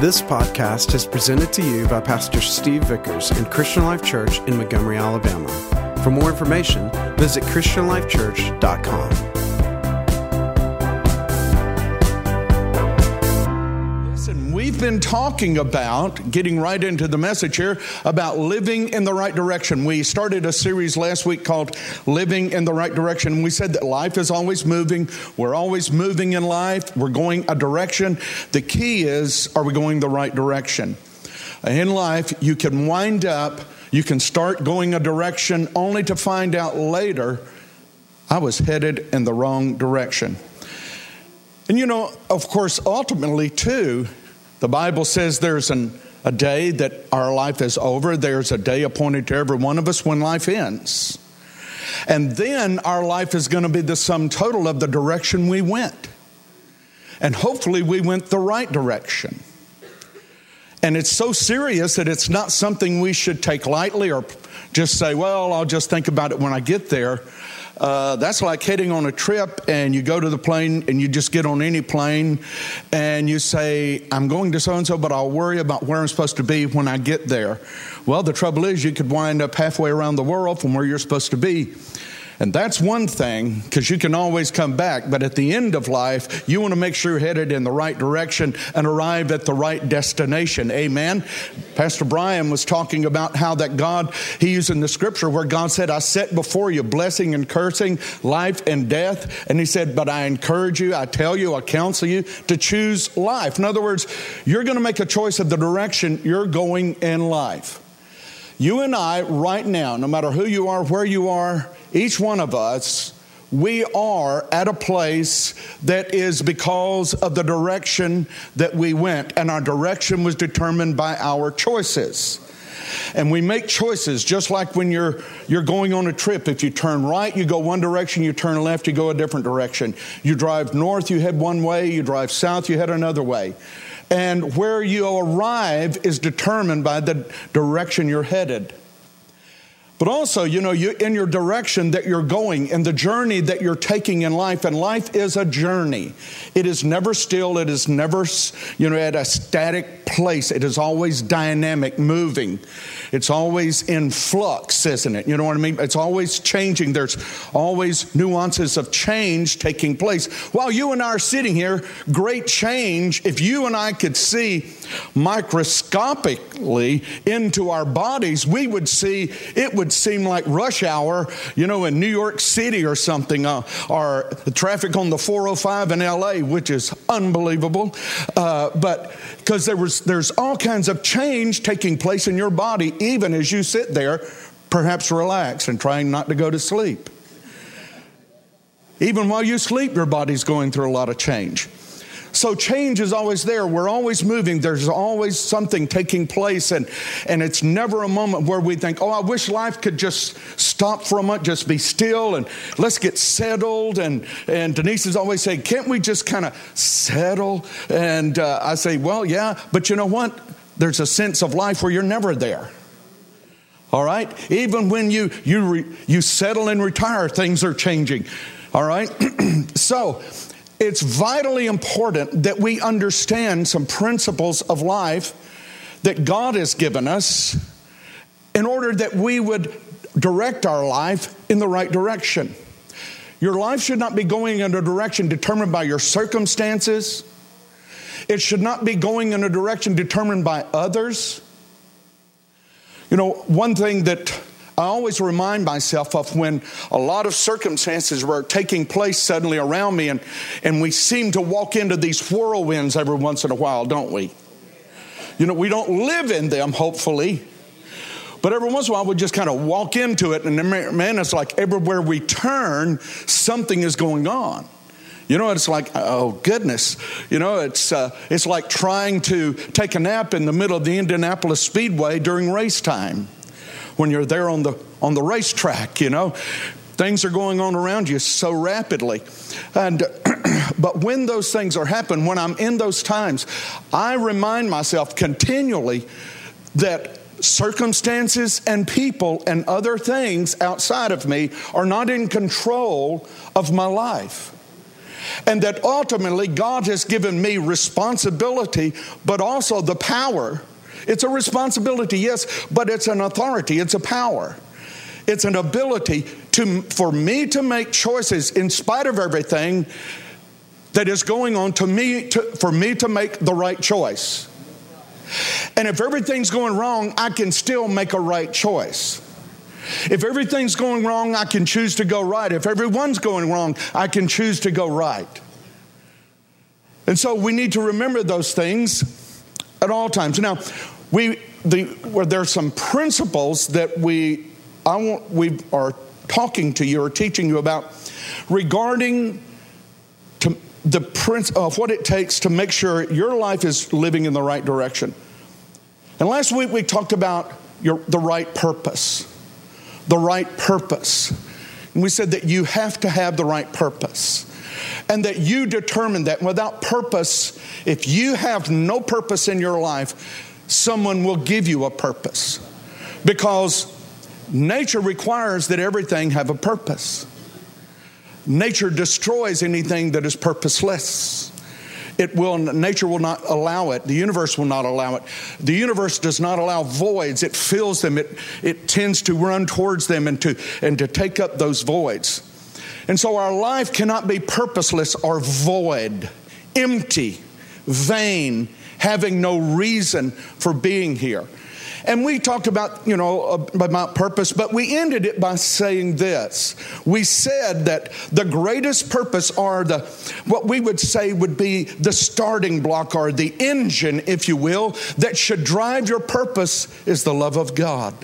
This podcast is presented to you by Pastor Steve Vickers in Christian Life Church in Montgomery, Alabama. For more information, visit ChristianLifeChurch.com. we've been talking about, getting right into the message here, about living in the right direction. We started a series last week called Living in the Right Direction. We said that life is always moving. We're always moving in life. We're going a direction. The key is, are we going the right direction? In life, you can wind up, you can start going a direction only to find out later, I was headed in the wrong direction. And you know, of course, ultimately, too, the Bible says there's an, a day that our life is over. There's a day appointed to every one of us when life ends. And then our life is going to be the sum total of the direction we went. And hopefully, we went the right direction. And it's so serious that it's not something we should take lightly or just say, well, I'll just think about it when I get there. Uh, that's like heading on a trip and you go to the plane and you just get on any plane and you say, I'm going to so and so, but I'll worry about where I'm supposed to be when I get there. Well, the trouble is, you could wind up halfway around the world from where you're supposed to be. And that's one thing, because you can always come back. But at the end of life, you want to make sure you're headed in the right direction and arrive at the right destination. Amen. Pastor Brian was talking about how that God, he used in the scripture where God said, I set before you blessing and cursing, life and death. And he said, But I encourage you, I tell you, I counsel you to choose life. In other words, you're going to make a choice of the direction you're going in life. You and I, right now, no matter who you are, where you are, each one of us, we are at a place that is because of the direction that we went, and our direction was determined by our choices. And we make choices just like when you're you're going on a trip. If you turn right, you go one direction, you turn left, you go a different direction. You drive north, you head one way, you drive south, you head another way. And where you arrive is determined by the direction you're headed. But also, you know, you, in your direction that you're going, in the journey that you're taking in life, and life is a journey. It is never still, it is never, you know, at a static place. It is always dynamic, moving. It's always in flux, isn't it? You know what I mean? It's always changing. There's always nuances of change taking place. While you and I are sitting here, great change, if you and I could see microscopically into our bodies, we would see it would seem like rush hour, you know, in New York City or something, uh, or the traffic on the 405 in LA, which is unbelievable. Uh, but because there was there's all kinds of change taking place in your body, even as you sit there, perhaps relaxed and trying not to go to sleep. Even while you sleep, your body's going through a lot of change. So change is always there. We're always moving. There's always something taking place, and, and it's never a moment where we think, oh, I wish life could just stop for a moment, just be still, and let's get settled. And, and Denise is always saying, can't we just kind of settle? And uh, I say, well, yeah, but you know what? There's a sense of life where you're never there. All right? Even when you, you, re, you settle and retire, things are changing. All right? so, it's vitally important that we understand some principles of life that God has given us in order that we would direct our life in the right direction. Your life should not be going in a direction determined by your circumstances. It should not be going in a direction determined by others. You know, one thing that I always remind myself of when a lot of circumstances were taking place suddenly around me, and, and we seem to walk into these whirlwinds every once in a while, don't we? You know, we don't live in them, hopefully. But every once in a while, we just kind of walk into it, and man, it's like everywhere we turn, something is going on. You know, it's like, oh goodness. You know, it's uh, it's like trying to take a nap in the middle of the Indianapolis Speedway during race time when you're there on the on the racetrack, you know. Things are going on around you so rapidly. And but when those things are happening, when I'm in those times, I remind myself continually that circumstances and people and other things outside of me are not in control of my life. And that ultimately God has given me responsibility, but also the power. It's a responsibility, yes, but it's an authority, it's a power. It's an ability to, for me to make choices in spite of everything that is going on to me to, for me to make the right choice. And if everything's going wrong, I can still make a right choice. If everything's going wrong, I can choose to go right. If everyone's going wrong, I can choose to go right. And so we need to remember those things at all times. Now, we the where there are some principles that we I want we are talking to you or teaching you about regarding to the prince of what it takes to make sure your life is living in the right direction. And last week we talked about your, the right purpose the right purpose. And we said that you have to have the right purpose. And that you determine that without purpose, if you have no purpose in your life, someone will give you a purpose. Because nature requires that everything have a purpose. Nature destroys anything that is purposeless. It will nature will not allow it. The universe will not allow it. The universe does not allow voids. It fills them. It, it tends to run towards them and to and to take up those voids. And so our life cannot be purposeless or void empty vain having no reason for being here and we talked about, you know, uh, about purpose, but we ended it by saying this. We said that the greatest purpose are the what we would say would be the starting block or the engine, if you will, that should drive your purpose is the love of God.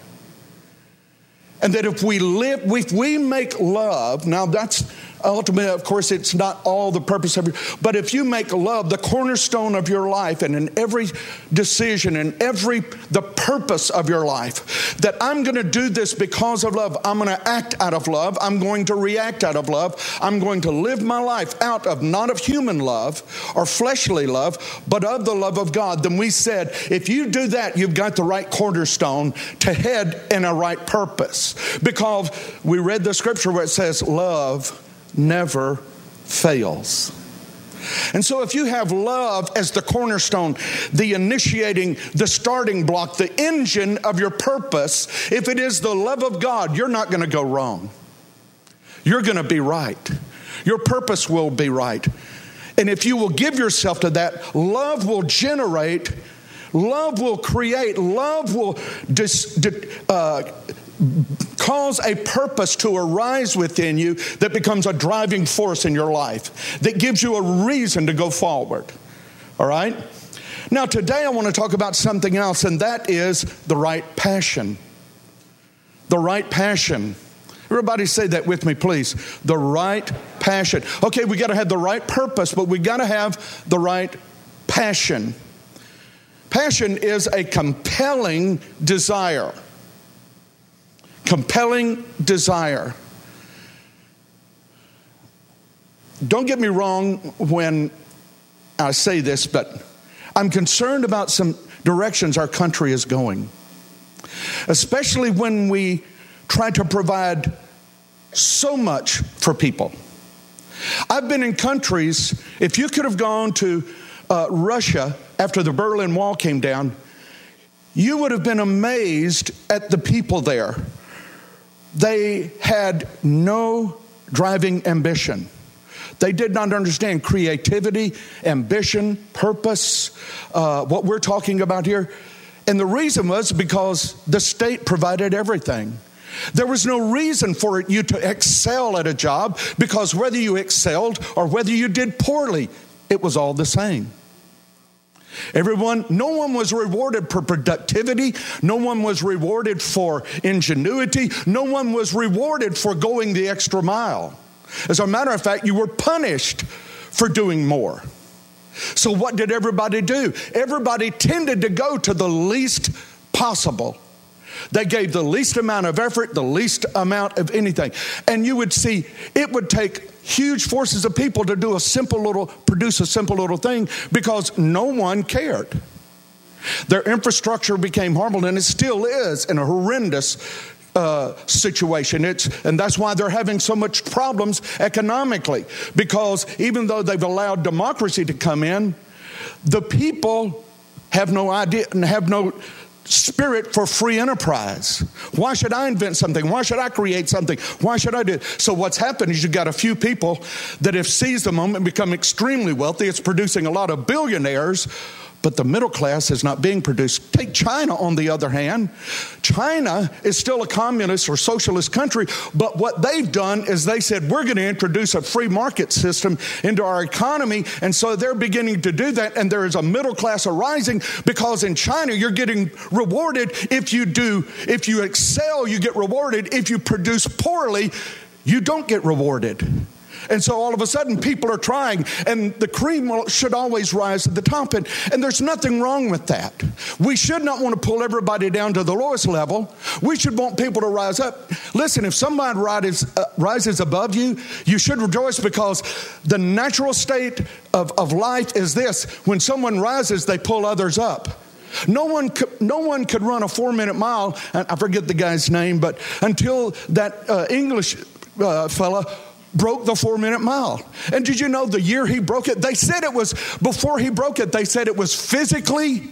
And that if we live, if we make love, now that's ultimately, of course, it's not all the purpose of your, but if you make love the cornerstone of your life and in every decision and every, the purpose of your life, that I'm going to do this because of love. I'm going to act out of love. I'm going to react out of love. I'm going to live my life out of not of human love or fleshly love, but of the love of God. Then we said, if you do that, you've got the right cornerstone to head in a right purpose. Because we read the scripture where it says, love never fails. And so, if you have love as the cornerstone, the initiating, the starting block, the engine of your purpose, if it is the love of God, you're not going to go wrong. You're going to be right. Your purpose will be right. And if you will give yourself to that, love will generate, love will create, love will dis, uh, cause a purpose to arise within you that becomes a driving force in your life, that gives you a reason to go forward. All right? Now, today I want to talk about something else, and that is the right passion. The right passion. Everybody say that with me, please. The right passion. Okay, we got to have the right purpose, but we got to have the right passion. Passion is a compelling desire compelling desire. Don't get me wrong when I say this, but I'm concerned about some directions our country is going, especially when we try to provide so much for people. I've been in countries, if you could have gone to uh, Russia after the Berlin Wall came down, you would have been amazed at the people there they had no driving ambition. They did not understand creativity, ambition, purpose, uh, what we're talking about here. And the reason was because the state provided everything. There was no reason for you to excel at a job because whether you excelled or whether you did poorly, it was all the same. Everyone, no one was rewarded for productivity. No one was rewarded for ingenuity. No one was rewarded for going the extra mile. As a matter of fact, you were punished for doing more. So, what did everybody do? Everybody tended to go to the least possible. They gave the least amount of effort, the least amount of anything. And you would see it would take huge forces of people to do a simple little, produce a simple little thing because no one cared. Their infrastructure became horrible, and it still is in a horrendous uh, situation. It's, and that's why they're having so much problems economically. Because even though they've allowed democracy to come in, the people have no idea and have no spirit for free enterprise. Why should I invent something? Why should I create something? Why should I do it? So what's happened is you've got a few people that have seized the moment and become extremely wealthy. It's producing a lot of billionaires but the middle class is not being produced. Take China, on the other hand. China is still a communist or socialist country, but what they've done is they said, we're going to introduce a free market system into our economy. And so they're beginning to do that, and there is a middle class arising because in China, you're getting rewarded if you do, if you excel, you get rewarded. If you produce poorly, you don't get rewarded. And so all of a sudden, people are trying, and the cream should always rise to the top. And, and there's nothing wrong with that. We should not want to pull everybody down to the lowest level. We should want people to rise up. Listen, if somebody rises, uh, rises above you, you should rejoice because the natural state of, of life is this when someone rises, they pull others up. No one, could, no one could run a four minute mile, I forget the guy's name, but until that uh, English uh, fella broke the four minute mile. And did you know the year he broke it? They said it was, before he broke it, they said it was physically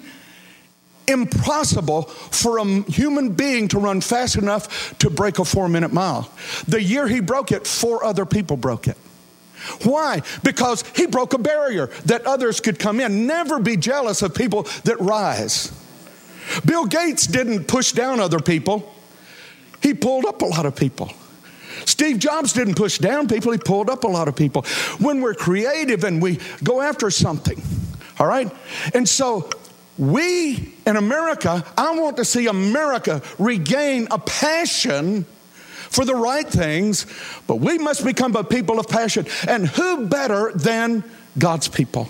impossible for a human being to run fast enough to break a four minute mile. The year he broke it, four other people broke it. Why? Because he broke a barrier that others could come in. Never be jealous of people that rise. Bill Gates didn't push down other people, he pulled up a lot of people. Steve Jobs didn't push down people, he pulled up a lot of people. When we're creative and we go after something, all right? And so we in America, I want to see America regain a passion for the right things, but we must become a people of passion. And who better than God's people?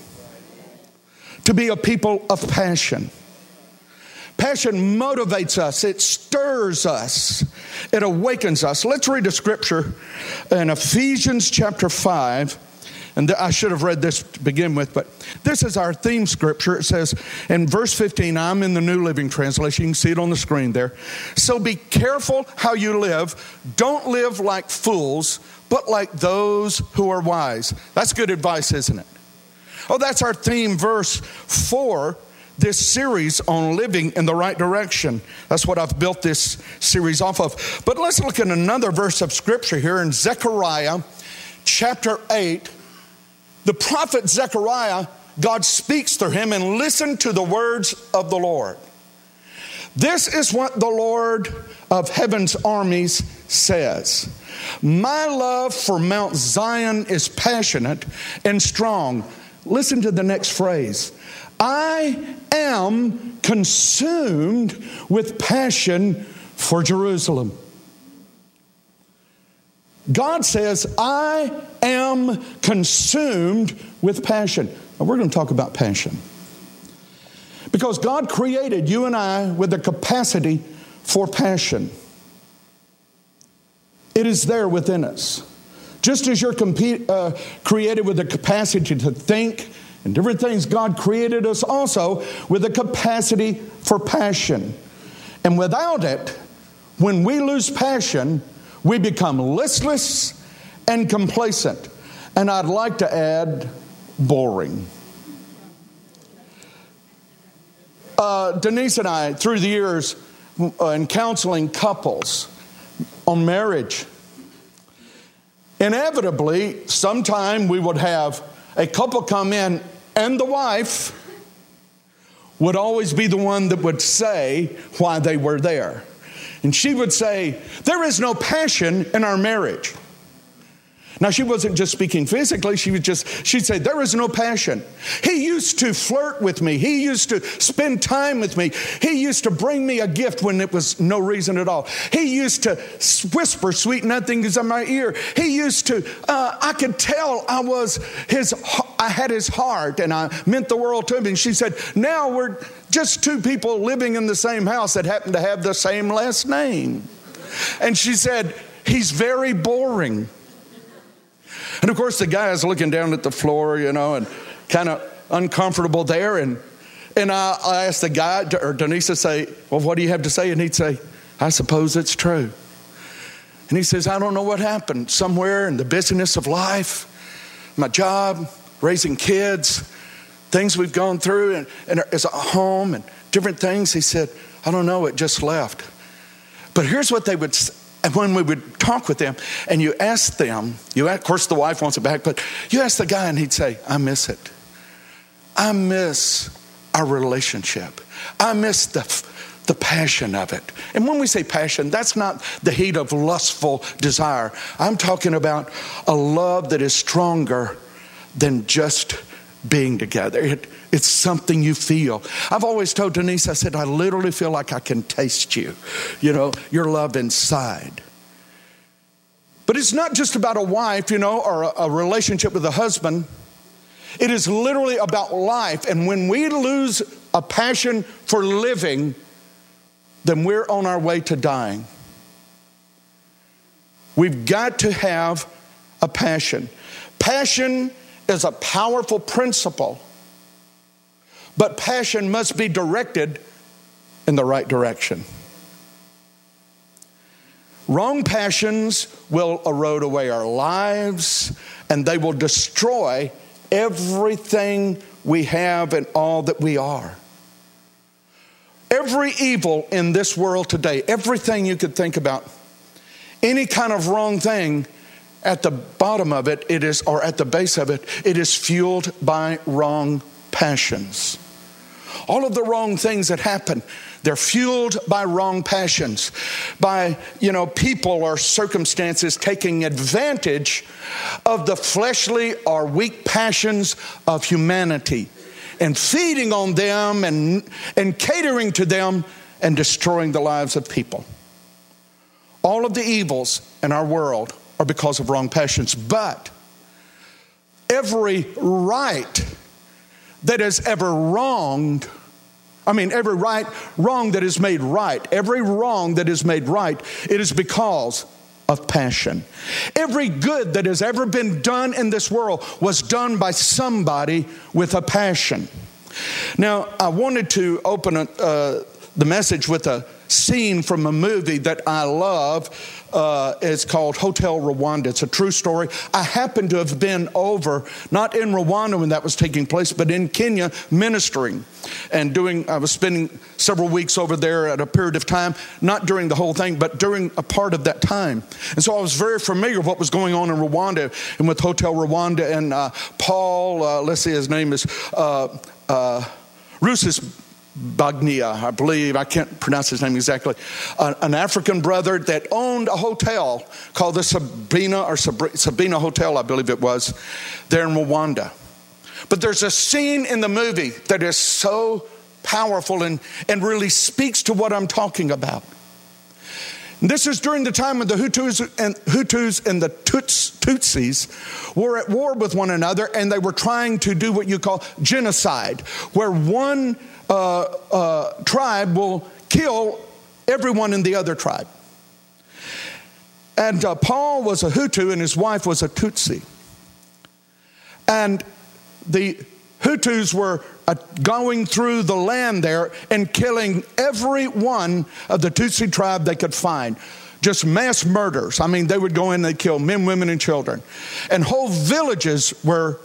To be a people of passion. Passion motivates us, it stirs us, it awakens us. Let's read a scripture in Ephesians chapter 5. And I should have read this to begin with, but this is our theme scripture. It says in verse 15, I'm in the New Living Translation. You can see it on the screen there. So be careful how you live. Don't live like fools, but like those who are wise. That's good advice, isn't it? Oh, that's our theme verse for this series on living in the right direction. That's what I've built this series off of. But let's look at another verse of scripture here in Zechariah chapter 8. The prophet Zechariah, God speaks through him and listen to the words of the Lord. This is what the Lord of heaven's armies says. My love for Mount Zion is passionate and strong. Listen to the next phrase. I am consumed with passion for Jerusalem. God says, I am consumed with passion. Now, we're going to talk about passion. Because God created you and I with the capacity for passion. It is there within us. Just as you're uh, created with the capacity to think and different things, God created us also with a capacity for passion. And without it, when we lose passion, we become listless and complacent. And I'd like to add, boring. Uh, Denise and I, through the years, uh, in counseling couples on marriage, inevitably, sometime we would have a couple come in and the wife would always be the one that would say why they were there. And she would say, There is no passion in our marriage. Now, she wasn't just speaking physically, she was just, she'd say, There is no passion. He used to flirt with me. He used to spend time with me. He used to bring me a gift when it was no reason at all. He used to whisper sweet nothings in my ear. He used to, uh, I could tell I was his, I had his heart and I meant the world to him. And she said, Now we're just two people living in the same house that happen to have the same last name. And she said, He's very boring. And of course, the guy is looking down at the floor, you know, and kind of uncomfortable there. And, and I, I asked the guy, or Denise, to say, Well, what do you have to say? And he'd say, I suppose it's true. And he says, I don't know what happened. Somewhere in the busyness of life, my job, raising kids, things we've gone through, and, and as a home and different things. He said, I don't know, it just left. But here's what they would and when we would talk with them and you ask them, you of course the wife wants it back, but you ask the guy and he'd say, I miss it. I miss our relationship. I miss the, the passion of it. And when we say passion, that's not the heat of lustful desire. I'm talking about a love that is stronger than just being together. It, it's something you feel. I've always told Denise, I said, I literally feel like I can taste you, you know, your love inside. But it's not just about a wife, you know, or a, a relationship with a husband. It is literally about life. And when we lose a passion for living, then we're on our way to dying. We've got to have a passion. Passion is a powerful principle but passion must be directed in the right direction. Wrong passions will erode away our lives and they will destroy everything we have and all that we are. Every evil in this world today, everything you could think about, any kind of wrong thing, at the bottom of it, it is, or at the base of it, it is fueled by wrong passions. All of the wrong things that happen, they're fueled by wrong passions, by, you know, people or circumstances taking advantage of the fleshly or weak passions of humanity and feeding on them and, and catering to them and destroying the lives of people. All of the evils in our world are because of wrong passions, but every right that has ever wronged, I mean, every right, wrong that is made right, every wrong that is made right, it is because of passion. Every good that has ever been done in this world was done by somebody with a passion. Now, I wanted to open uh, the message with a scene from a movie that I love. Uh, it's called Hotel Rwanda. It's a true story. I happened to have been over, not in Rwanda when that was taking place, but in Kenya ministering and doing, I was spending several weeks over there at a period of time, not during the whole thing, but during a part of that time. And so I was very familiar with what was going on in Rwanda and with Hotel Rwanda. And uh, Paul, uh, let's see, his name is uh, uh Rusis Bagnia, I believe, I can't pronounce his name exactly, an African brother that owned a hotel called the Sabina or Sabina Hotel, I believe it was, there in Rwanda. But there's a scene in the movie that is so powerful and, and really speaks to what I'm talking about. And this is during the time when the Hutus and, Hutus and the Tuts, Tutsis were at war with one another and they were trying to do what you call genocide, where one uh, uh, tribe will kill everyone in the other tribe. And uh, Paul was a Hutu and his wife was a Tutsi. And the Hutus were uh, going through the land there and killing every one of the Tutsi tribe they could find. Just mass murders. I mean, they would go in and they'd kill men, women, and children. And whole villages were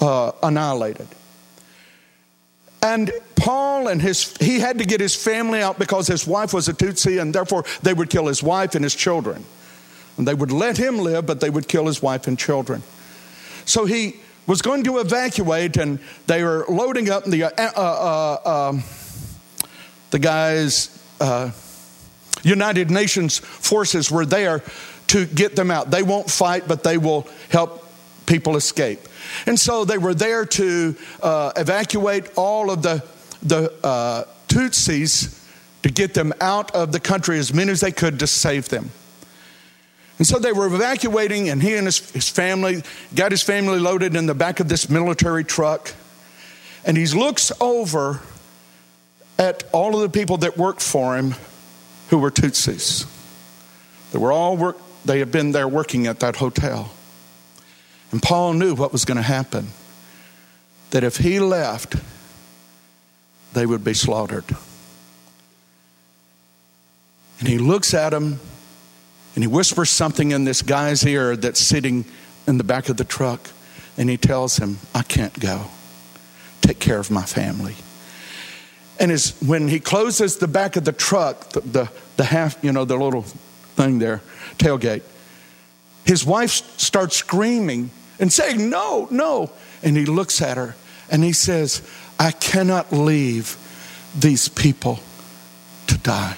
uh, annihilated. And Paul and his, he had to get his family out because his wife was a Tutsi, and therefore they would kill his wife and his children. And they would let him live, but they would kill his wife and children. So he was going to evacuate, and they were loading up the, uh, uh, uh, um, the guys, uh, United Nations forces were there to get them out. They won't fight, but they will help people escape. And so they were there to uh, evacuate all of the, the uh, Tutsis to get them out of the country as many as they could to save them. And so they were evacuating, and he and his, his family got his family loaded in the back of this military truck. And he looks over at all of the people that worked for him who were Tutsis. They were all work, they had been there working at that hotel. And Paul knew what was going to happen that if he left, they would be slaughtered. And he looks at him And he whispers something in this guy's ear that's sitting in the back of the truck. And he tells him, I can't go. Take care of my family. And as, when he closes the back of the truck, the, the, the half, you know, the little thing there, tailgate, his wife starts screaming and saying, No, no. And he looks at her and he says, I cannot leave these people to die.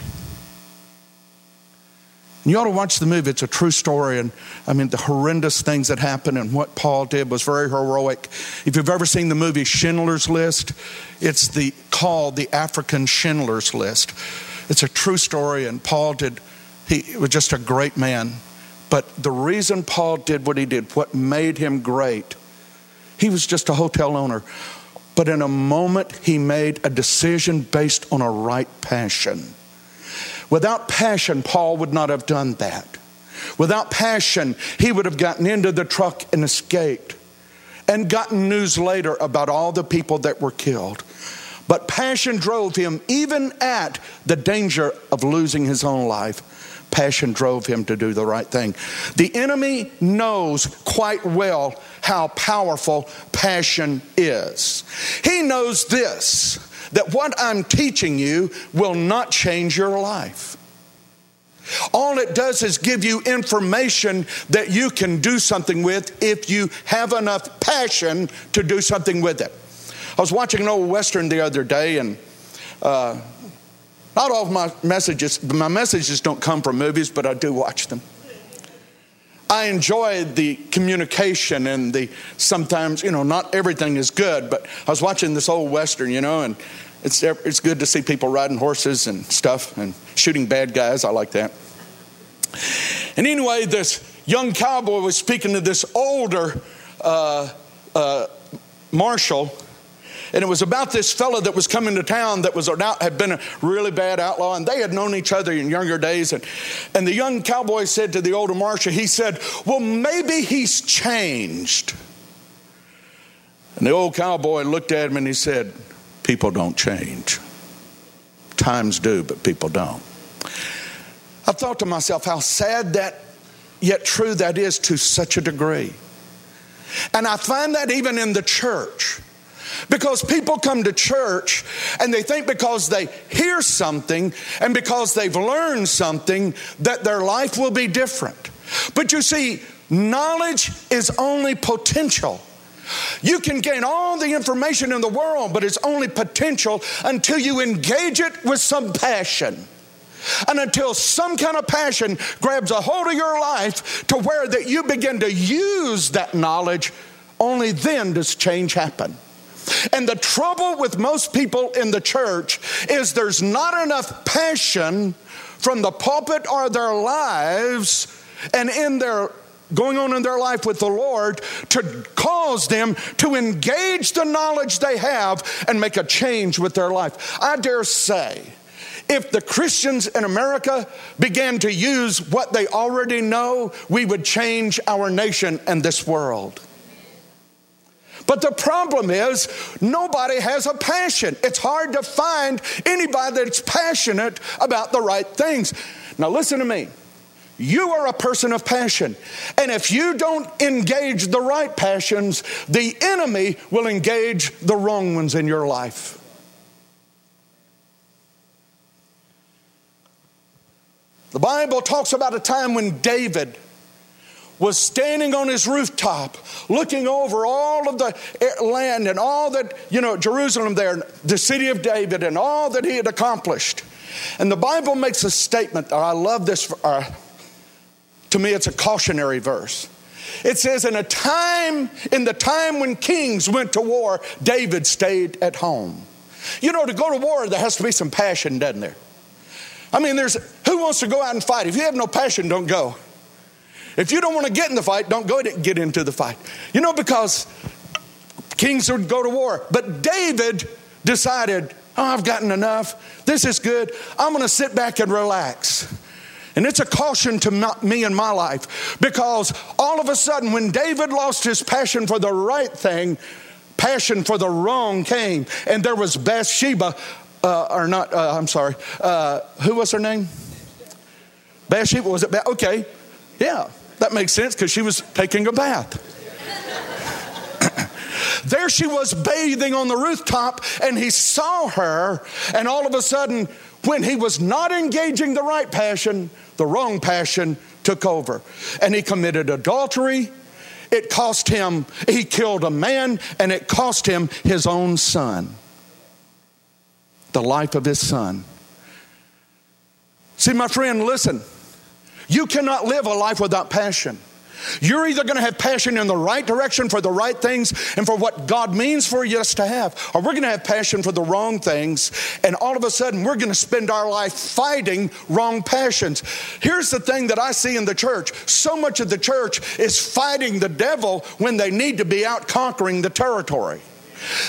And you ought to watch the movie. It's a true story. And I mean, the horrendous things that happened and what Paul did was very heroic. If you've ever seen the movie Schindler's List, it's the, called the African Schindler's List. It's a true story, and Paul did, he was just a great man. But the reason Paul did what he did, what made him great, he was just a hotel owner. But in a moment, he made a decision based on a right passion. Without passion, Paul would not have done that. Without passion, he would have gotten into the truck and escaped and gotten news later about all the people that were killed. But passion drove him, even at the danger of losing his own life. Passion drove him to do the right thing. The enemy knows quite well how powerful passion is. He knows this that what I'm teaching you will not change your life. All it does is give you information that you can do something with if you have enough passion to do something with it. I was watching an old Western the other day, and uh, not all of my messages, my messages don't come from movies, but I do watch them. I enjoy the communication and the sometimes, you know, not everything is good, but I was watching this old Western, you know, and it's, it's good to see people riding horses and stuff and shooting bad guys. I like that. And anyway, this young cowboy was speaking to this older uh, uh, marshal and it was about this fellow that was coming to town that was out, had been a really bad outlaw, and they had known each other in younger days. And, and the young cowboy said to the older marshal, he said, Well, maybe he's changed. And the old cowboy looked at him and he said, People don't change. Times do, but people don't. I thought to myself how sad that, yet true that is to such a degree. And I find that even in the church. Because people come to church and they think because they hear something and because they've learned something that their life will be different. But you see, knowledge is only potential. You can gain all the information in the world, but it's only potential until you engage it with some passion. And until some kind of passion grabs a hold of your life to where that you begin to use that knowledge, only then does change happen. And the trouble with most people in the church is there's not enough passion from the pulpit or their lives and in their going on in their life with the Lord to cause them to engage the knowledge they have and make a change with their life. I dare say, if the Christians in America began to use what they already know, we would change our nation and this world. But the problem is, nobody has a passion. It's hard to find anybody that's passionate about the right things. Now, listen to me. You are a person of passion. And if you don't engage the right passions, the enemy will engage the wrong ones in your life. The Bible talks about a time when David was standing on his rooftop looking over all of the land and all that, you know, Jerusalem there, the city of David, and all that he had accomplished. And the Bible makes a statement, that I love this. Uh, to me, it's a cautionary verse. It says, In a time, in the time when kings went to war, David stayed at home. You know, to go to war, there has to be some passion, doesn't there? I mean, there's who wants to go out and fight? If you have no passion, don't go. If you don't want to get in the fight, don't go get into the fight. You know, because kings would go to war. But David decided, oh, I've gotten enough. This is good. I'm going to sit back and relax. And it's a caution to me in my life because all of a sudden, when David lost his passion for the right thing, passion for the wrong came. And there was Bathsheba, uh, or not, uh, I'm sorry, uh, who was her name? Bathsheba was it? Ba- okay, yeah, that makes sense because she was taking a bath. there she was bathing on the rooftop, and he saw her, and all of a sudden, when he was not engaging the right passion, the wrong passion took over. And he committed adultery. It cost him, he killed a man, and it cost him his own son, the life of his son. See, my friend, listen. You cannot live a life without passion. You're either going to have passion in the right direction for the right things and for what God means for us to have, or we're going to have passion for the wrong things, and all of a sudden we're going to spend our life fighting wrong passions. Here's the thing that I see in the church so much of the church is fighting the devil when they need to be out conquering the territory.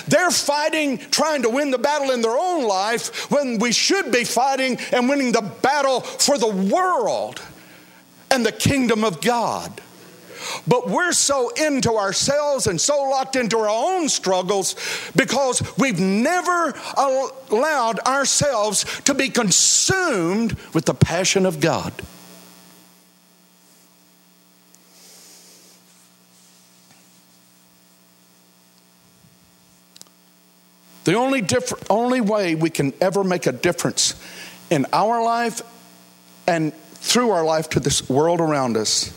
They're fighting, trying to win the battle in their own life when we should be fighting and winning the battle for the world and the kingdom of God. But we're so into ourselves and so locked into our own struggles because we've never allowed ourselves to be consumed with the passion of God. The only, diff- only way we can ever make a difference in our life and through our life to this world around us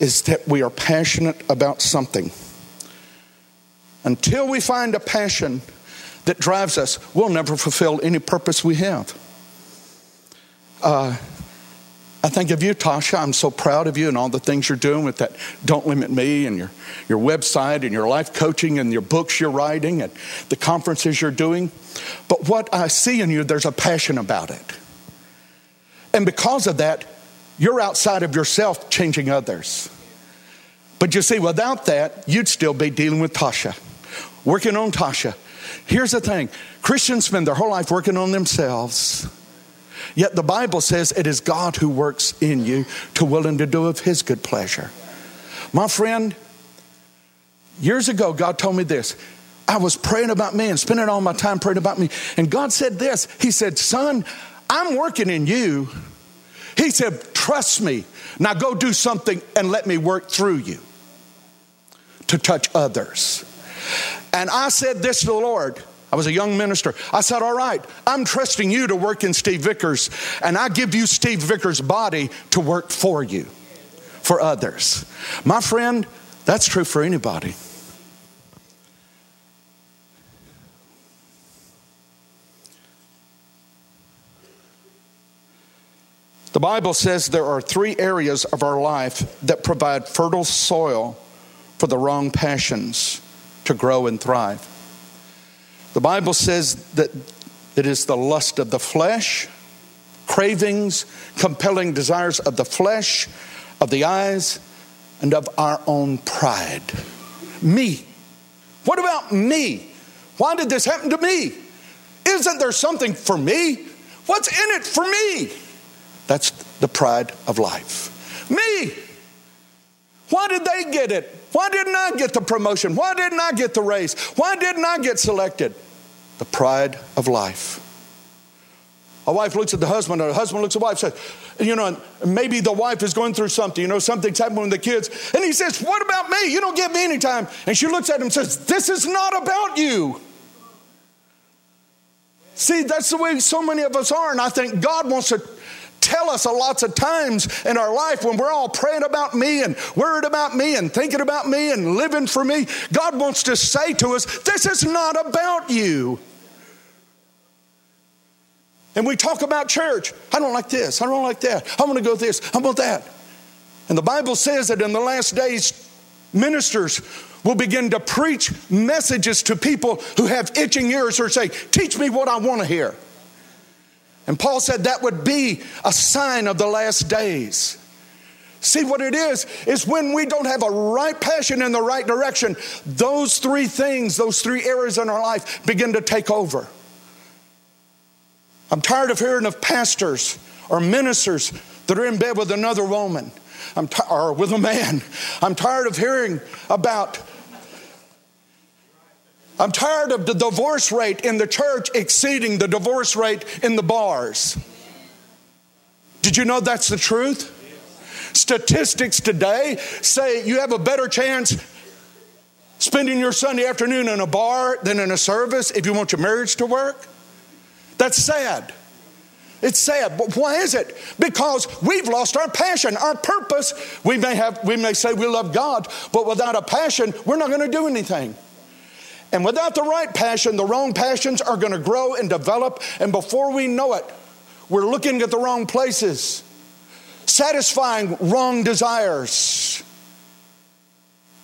is that we are passionate about something. Until we find a passion that drives us, we'll never fulfill any purpose we have. Uh, I think of you, Tasha. I'm so proud of you and all the things you're doing with that Don't Limit Me and your, your website and your life coaching and your books you're writing and the conferences you're doing. But what I see in you, there's a passion about it. And because of that, you're outside of yourself changing others. But you see, without that, you'd still be dealing with Tasha, working on Tasha. Here's the thing Christians spend their whole life working on themselves. Yet the Bible says it is God who works in you to will and to do of his good pleasure. My friend, years ago, God told me this. I was praying about me and spending all my time praying about me. And God said this He said, Son, I'm working in you. He said, Trust me. Now go do something and let me work through you to touch others. And I said this to the Lord. I was a young minister. I said, All right, I'm trusting you to work in Steve Vickers, and I give you Steve Vickers' body to work for you, for others. My friend, that's true for anybody. Bible says there are three areas of our life that provide fertile soil for the wrong passions to grow and thrive. The Bible says that it is the lust of the flesh, cravings, compelling desires of the flesh, of the eyes, and of our own pride. Me. What about me? Why did this happen to me? Isn't there something for me? What's in it for me? That's the pride of life. Me. Why did they get it? Why didn't I get the promotion? Why didn't I get the raise? Why didn't I get selected? The pride of life. A wife looks at the husband, or a husband looks at the wife, says, you know, maybe the wife is going through something, you know, something's happening with the kids. And he says, What about me? You don't give me any time. And she looks at him and says, This is not about you. See, that's the way so many of us are. And I think God wants to tell us a lots of times in our life when we're all praying about me and worried about me and thinking about me and living for me. God wants to say to us, This is not about you. And we talk about church. I don't like this. I don't like that. I want to go this. I want that. And the Bible says that in the last days, ministers will begin to preach messages to people who have itching ears or say, Teach me what I want to hear. And Paul said that would be a sign of the last days. See what it is? Is when we don't have a right passion in the right direction, those three things, those three areas in our life begin to take over. I'm tired of hearing of pastors or ministers that are in bed with another woman I'm t- or with a man. I'm tired of hearing about I'm tired of the divorce rate in the church exceeding the divorce rate in the bars. Did you know that's the truth? Statistics today say you have a better chance spending your Sunday afternoon in a bar than in a service if you want your marriage to work. That's sad. It's sad, but why is it? Because we've lost our passion, our purpose. We may have, we may say we love God, but without a passion, we're not going to do anything. And without the right passion, the wrong passions are going to grow and develop. And before we know it, we're looking at the wrong places, satisfying wrong desires,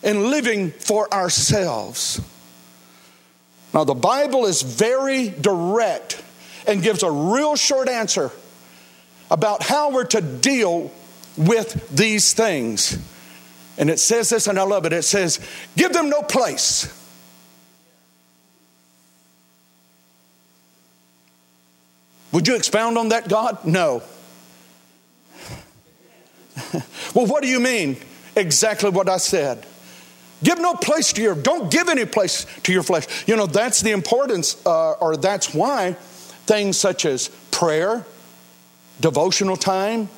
and living for ourselves. Now, the Bible is very direct and gives a real short answer about how we're to deal with these things. And it says this, and I love it. It says, Give them no place. Would you expound on that, God? No. well, what do you mean? Exactly what I said. Give no place to your, don't give any place to your flesh. You know, that's the importance, uh, or that's why things such as prayer, devotional time,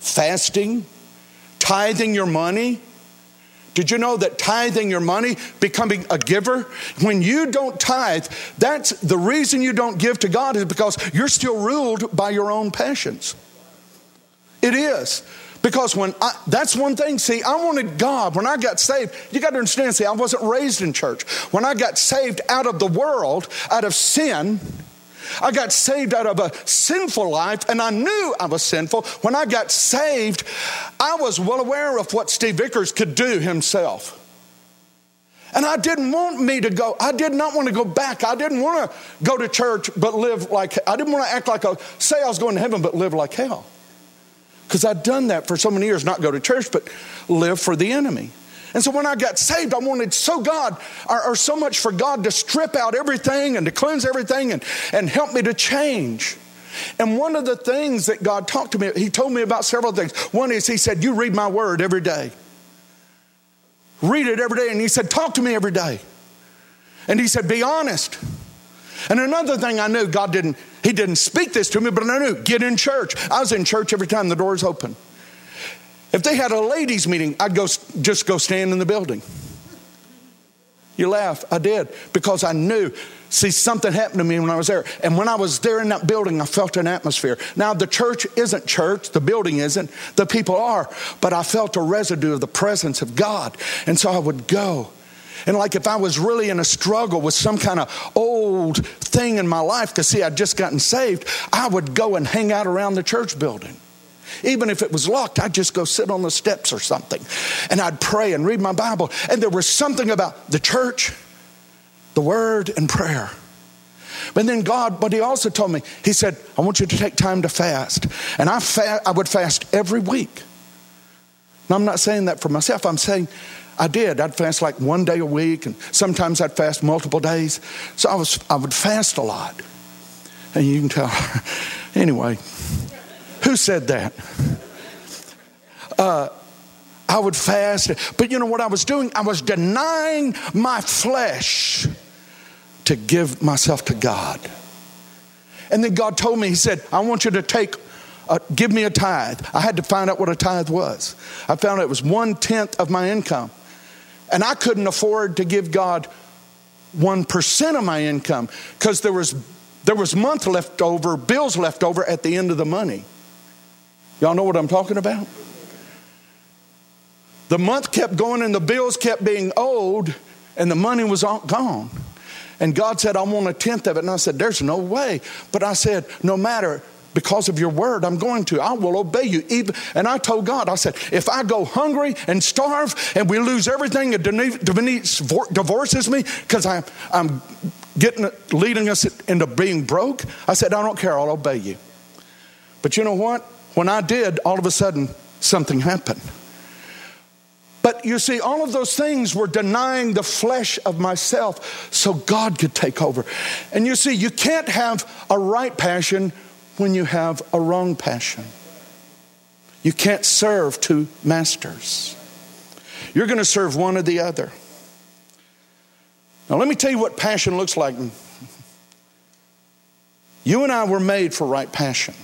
fasting, tithing your money. Did you know that tithing your money, becoming a giver, when you don't tithe, that's the reason you don't give to God is because you're still ruled by your own passions. It is. Because when I, that's one thing, see, I wanted God, when I got saved, you got to understand, see, I wasn't raised in church. When I got saved out of the world, out of sin, I got saved out of a sinful life, and I knew I was sinful. When I got saved, I was well aware of what Steve Vickers could do himself. And I didn't want me to go, I did not want to go back. I didn't want to go to church but live like, I didn't want to act like a, say I was going to heaven but live like hell. Because I'd done that for so many years, not go to church, but live for the enemy. And so when I got saved, I wanted so God, or, or, so much for God to strip out everything and to cleanse everything and, and help me to change. And one of the things that God talked to me, He told me about several things. One is He said, You read my word every day. Read it every day. And He said, Talk to me every day. And He said, Be honest. And another thing I knew, God didn't, He didn't speak this to me, but I knew, get in church. I was in church every time the doors open. If they had a ladies' meeting, I'd go just go stand in the building. You laugh. I did because I knew. See, something happened to me when I was there. And when I was there in that building, I felt an atmosphere. Now, the church isn't church, the building isn't, the people are, but I felt a residue of the presence of God. And so I would go. And like if I was really in a struggle with some kind of old thing in my life, because see, I'd just gotten saved, I would go and hang out around the church building. Even if it was locked, I'd just go sit on the steps or something. And I'd pray and read my Bible. And there was something about the church, the word, and prayer. But then God, but He also told me, He said, I want you to take time to fast. And I, fa- I would fast every week. Now, I'm not saying that for myself. I'm saying I did. I'd fast like one day a week, and sometimes I'd fast multiple days. So I was I would fast a lot. And you can tell. anyway, who said that? Uh, I would fast, but you know what I was doing? I was denying my flesh to give myself to God. And then God told me, He said, I want you to take uh, give me a tithe. I had to find out what a tithe was. I found out it was one tenth of my income. And I couldn't afford to give God 1% of my income because there was, there was month left over, bills left over at the end of the money. Y'all know what I'm talking about? The month kept going and the bills kept being owed and the money was all gone. And God said, I want a tenth of it. And I said, There's no way. But I said, No matter, because of your word, I'm going to. I will obey you. Even, and I told God, I said, if I go hungry and starve and we lose everything and Denise divorces me because I'm, I'm getting, leading us into being broke, I said, I don't care. I'll obey you. But you know what? When I did, all of a sudden, something happened. But you see, all of those things were denying the flesh of myself so God could take over. And you see, you can't have a right passion when you have a wrong passion. You can't serve two masters. You're going to serve one or the other. Now, let me tell you what passion looks like. You and I were made for right passion.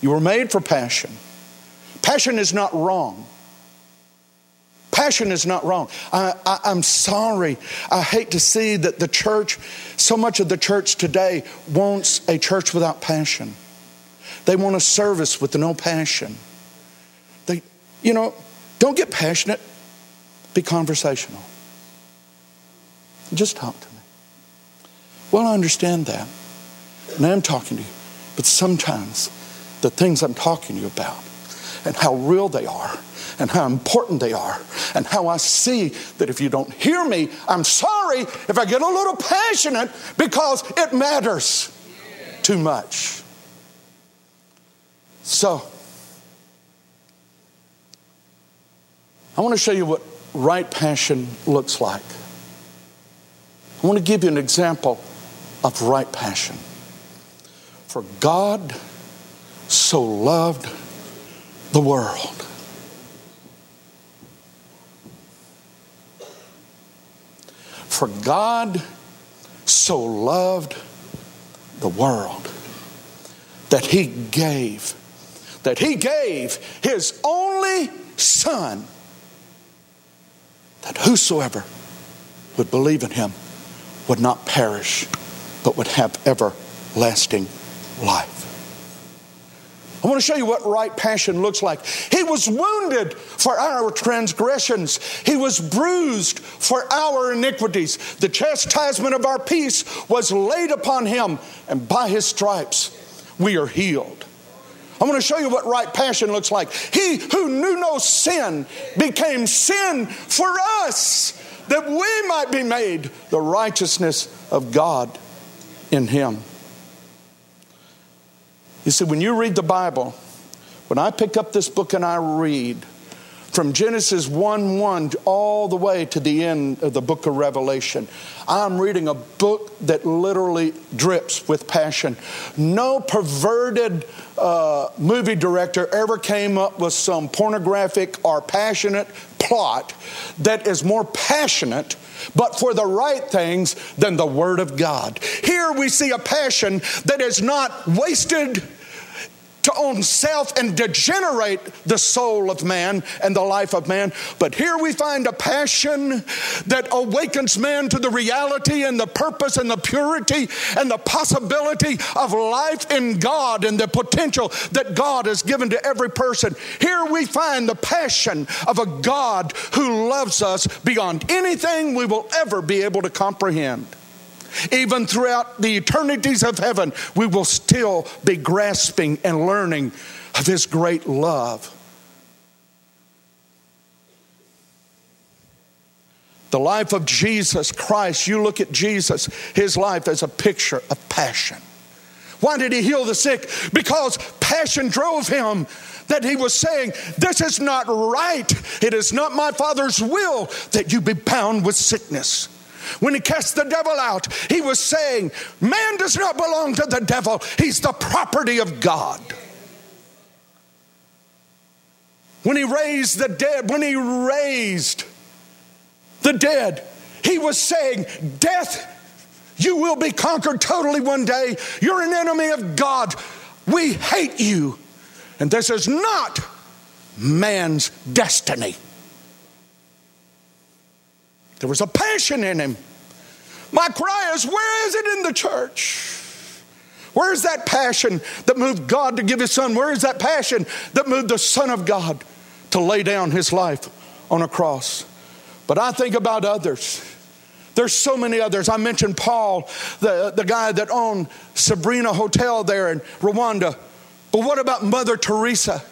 You were made for passion. Passion is not wrong. Passion is not wrong. I, am sorry. I hate to see that the church, so much of the church today, wants a church without passion. They want a service with no passion. They, you know, don't get passionate, be conversational. Just talk to me. Well, I understand that. And I'm talking to you. But sometimes the things I'm talking to you about and how real they are and how important they are and how I see that if you don't hear me, I'm sorry if I get a little passionate because it matters too much. So, I want to show you what right passion looks like. I want to give you an example of right passion. For God so loved the world. For God so loved the world that he gave, that he gave his only son, that whosoever would believe in him would not perish, but would have everlasting life. I want to show you what right passion looks like. He was wounded for our transgressions, He was bruised for our iniquities. The chastisement of our peace was laid upon Him, and by His stripes we are healed. I want to show you what right passion looks like. He who knew no sin became sin for us that we might be made the righteousness of God in Him. You see, when you read the Bible, when I pick up this book and I read, from Genesis 1 1 all the way to the end of the book of Revelation. I'm reading a book that literally drips with passion. No perverted uh, movie director ever came up with some pornographic or passionate plot that is more passionate but for the right things than the Word of God. Here we see a passion that is not wasted to own self and degenerate the soul of man and the life of man. But here we find a passion that awakens man to the reality and the purpose and the purity and the possibility of life in God and the potential that God has given to every person. Here we find the passion of a God who loves us beyond anything we will ever be able to comprehend. Even throughout the eternities of heaven, we will still be grasping and learning of His great love. The life of Jesus Christ, you look at Jesus, his life as a picture of passion. Why did he heal the sick? Because passion drove him that he was saying, This is not right. It is not my Father's will that you be bound with sickness. When he cast the devil out, he was saying, Man does not belong to the devil, he's the property of God. When he raised the dead, when he raised the dead, he was saying, Death, you will be conquered totally one day. You're an enemy of God. We hate you. And this is not man's destiny. There was a passion in him. My cry is, where is it in the church? Where is that passion that moved God to give his son? Where is that passion that moved the Son of God to lay down his life on a cross? But I think about others. There's so many others. I mentioned Paul, the, the guy that owned Sabrina Hotel there in Rwanda. But what about Mother Teresa?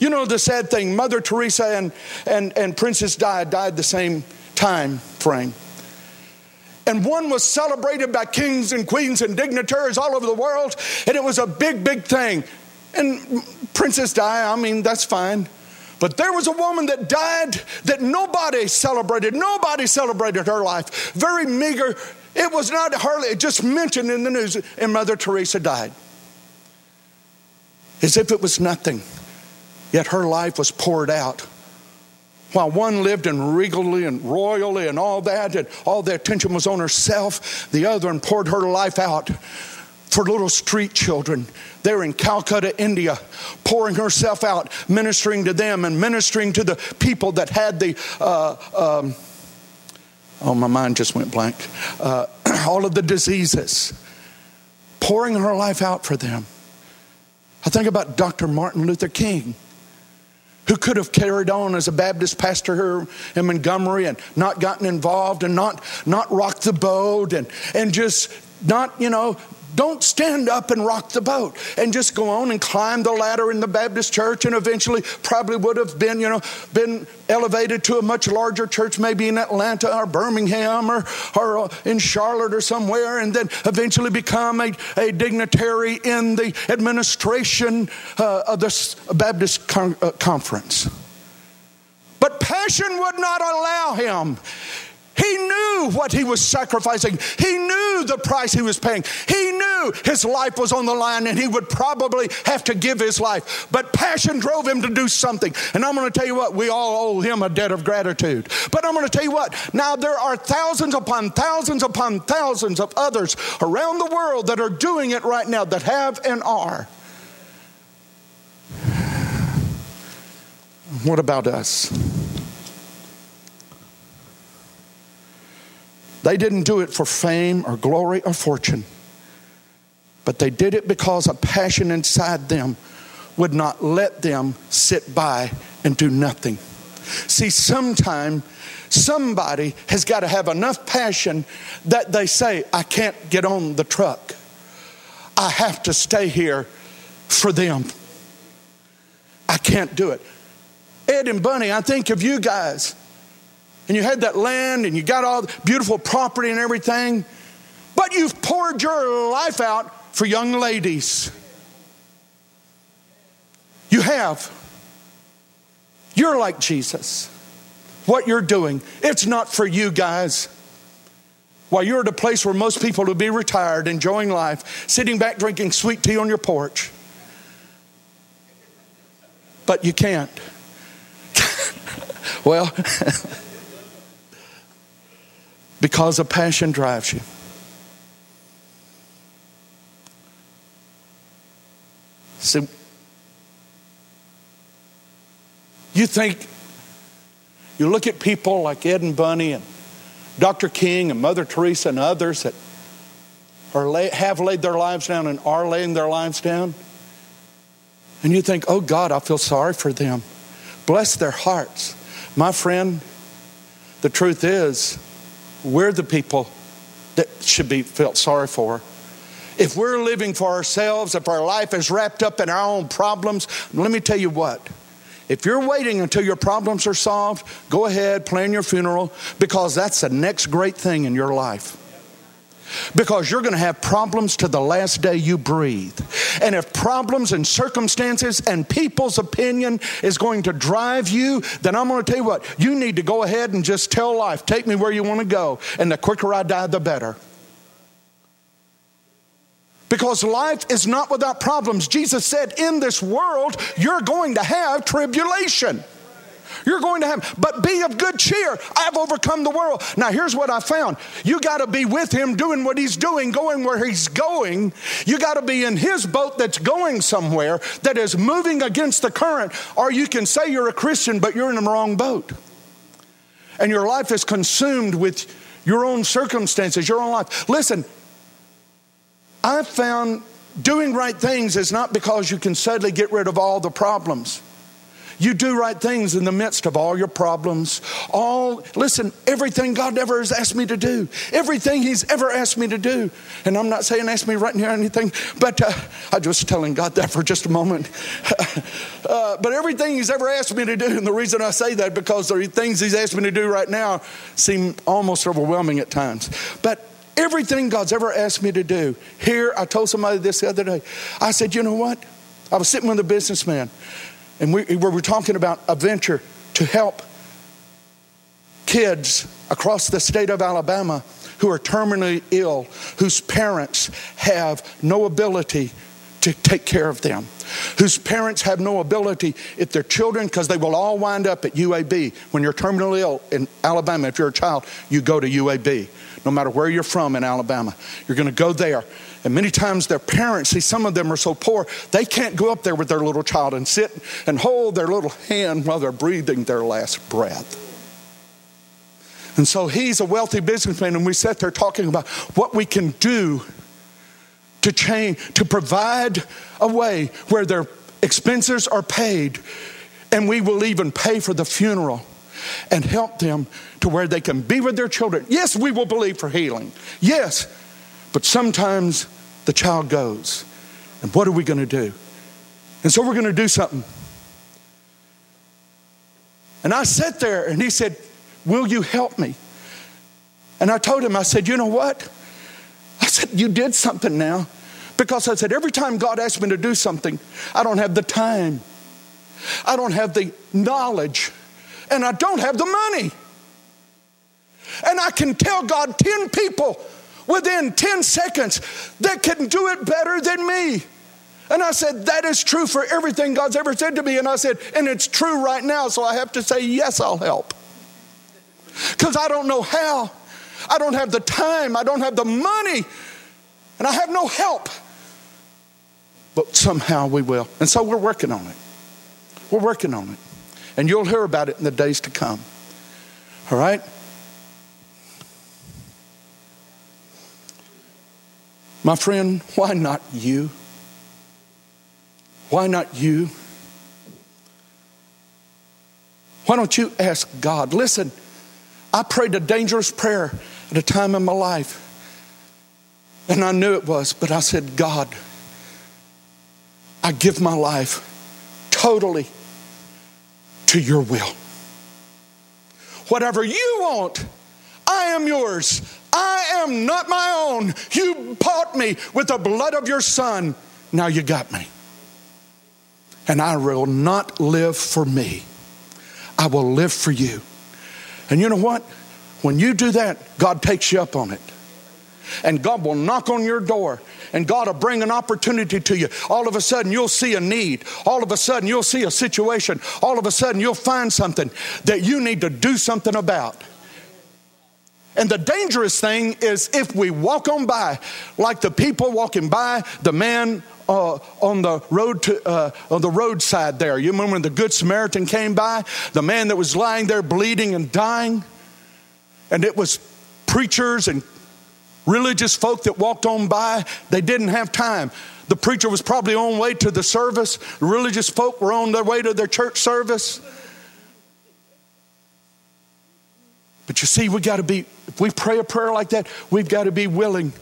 You know the sad thing, Mother Teresa and, and, and Princess Di died the same time frame. And one was celebrated by kings and queens and dignitaries all over the world, and it was a big, big thing. And Princess Di, I mean, that's fine. But there was a woman that died that nobody celebrated. Nobody celebrated her life. Very meager. It was not hardly just mentioned in the news, and Mother Teresa died. As if it was nothing. Yet her life was poured out while one lived in regally and royally and all that, and all the attention was on herself, the other one poured her life out for little street children there in Calcutta, India, pouring herself out, ministering to them and ministering to the people that had the, uh, um, oh, my mind just went blank, uh, all of the diseases, pouring her life out for them. I think about Dr. Martin Luther King who could have carried on as a Baptist pastor here in Montgomery and not gotten involved and not, not rocked the boat and, and just not, you know, don't stand up and rock the boat and just go on and climb the ladder in the Baptist church and eventually probably would have been, you know, been elevated to a much larger church, maybe in Atlanta or Birmingham or, or uh, in Charlotte or somewhere, and then eventually become a, a dignitary in the administration uh, of this Baptist con- uh, conference. But passion would not allow him. He knew what he was sacrificing. He knew the price he was paying. He knew his life was on the line and he would probably have to give his life. But passion drove him to do something. And I'm going to tell you what, we all owe him a debt of gratitude. But I'm going to tell you what, now there are thousands upon thousands upon thousands of others around the world that are doing it right now, that have and are. What about us? They didn't do it for fame or glory or fortune, but they did it because a passion inside them would not let them sit by and do nothing. See, sometime somebody has got to have enough passion that they say, I can't get on the truck. I have to stay here for them. I can't do it. Ed and Bunny, I think of you guys and you had that land and you got all the beautiful property and everything, but you've poured your life out for young ladies. You have. You're like Jesus. What you're doing, it's not for you guys. While you're at a place where most people would be retired, enjoying life, sitting back drinking sweet tea on your porch. But you can't. well, because a passion drives you. See, you think, you look at people like Ed and Bunny and Dr. King and Mother Teresa and others that are lay, have laid their lives down and are laying their lives down, and you think, oh God, I feel sorry for them. Bless their hearts. My friend, the truth is, we're the people that should be felt sorry for. If we're living for ourselves, if our life is wrapped up in our own problems, let me tell you what. If you're waiting until your problems are solved, go ahead, plan your funeral, because that's the next great thing in your life because you're going to have problems to the last day you breathe. And if problems and circumstances and people's opinion is going to drive you, then I'm going to tell you what, you need to go ahead and just tell life, take me where you want to go. And the quicker I die, the better. Because life is not without problems. Jesus said, In this world, you're going to have tribulation. You're going to have, but be of good cheer. I've overcome the world. Now, here's what I found you got to be with him doing what he's doing, going where he's going. You got to be in his boat that's going somewhere that is moving against the current, or you can say you're a Christian, but you're in the wrong boat. And your life is consumed with your own circumstances, your own life. Listen, I've found doing right things is not because you can suddenly get rid of all the problems. You do right things in the midst of all your problems. All, listen, everything God ever has asked me to do, everything He's ever asked me to do. And I'm not saying ask me right here anything, but uh, I'm just telling God that for just a moment. uh, but everything He's ever asked me to do, and the reason I say that because the things He's asked me to do right now seem almost overwhelming at times. But everything God's ever asked me to do, here, I told somebody this the other day. I said, you know what? I was sitting with a businessman and we, we were talking about a venture to help kids across the state of Alabama who are terminally ill, whose parents have no ability to take care of them, whose parents have no ability if their children, because they will all wind up at UAB. When you're terminally ill in Alabama, if you're a child, you go to UAB. no matter where you're from in Alabama. You're going to go there. And many times their parents, see, some of them are so poor, they can't go up there with their little child and sit and hold their little hand while they're breathing their last breath. And so he's a wealthy businessman, and we sat there talking about what we can do to change, to provide a way where their expenses are paid, and we will even pay for the funeral and help them to where they can be with their children. Yes, we will believe for healing. Yes, but sometimes the child goes. And what are we going to do? And so we're going to do something. And I sat there and he said, Will you help me? And I told him, I said, You know what? I said, You did something now. Because I said, Every time God asks me to do something, I don't have the time, I don't have the knowledge, and I don't have the money. And I can tell God 10 people within 10 seconds that can do it better than me. And I said, That is true for everything God's ever said to me. And I said, And it's true right now, so I have to say, Yes, I'll help. Because I don't know how. I don't have the time. I don't have the money. And I have no help. But somehow we will. And so we're working on it. We're working on it. And you'll hear about it in the days to come. All right? My friend, why not you? Why not you? Why don't you ask God? Listen, I prayed a dangerous prayer at a time in my life. And I knew it was, but I said, God, I give my life totally to your will. Whatever you want, I am yours. I am not my own. You bought me with the blood of your son. Now you got me. And I will not live for me. I will live for you. And you know what? When you do that, God takes you up on it. And God will knock on your door and God will bring an opportunity to you. All of a sudden, you'll see a need. All of a sudden, you'll see a situation. All of a sudden, you'll find something that you need to do something about. And the dangerous thing is if we walk on by, like the people walking by, the man uh, on the road to uh, on the roadside there. You remember when the Good Samaritan came by, the man that was lying there bleeding and dying, and it was preachers and religious folk that walked on by. They didn't have time. The preacher was probably on way to the service. Religious folk were on their way to their church service. But you see, we got to be, if we pray a prayer like that, we've got to be willing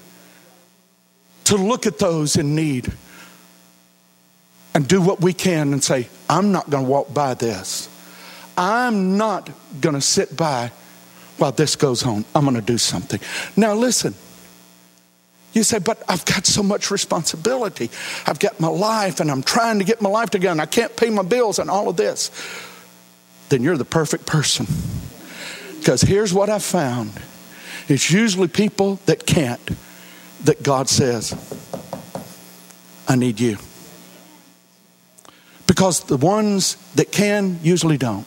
to look at those in need and do what we can and say, I'm not going to walk by this. I'm not going to sit by while this goes on. I'm going to do something. Now, listen. You say, but I've got so much responsibility. I've got my life and I'm trying to get my life together and I can't pay my bills and all of this. Then you're the perfect person. Because here's what I found it's usually people that can't that God says, I need you. Because the ones that can usually don't.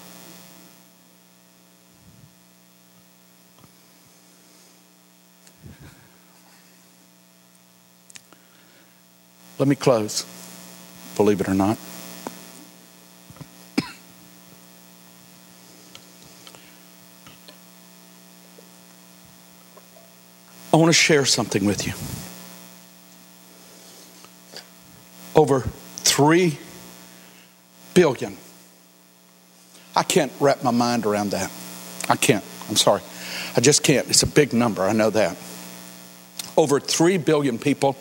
Let me close, believe it or not. I want to share something with you. Over 3 billion. I can't wrap my mind around that. I can't. I'm sorry. I just can't. It's a big number. I know that. Over 3 billion people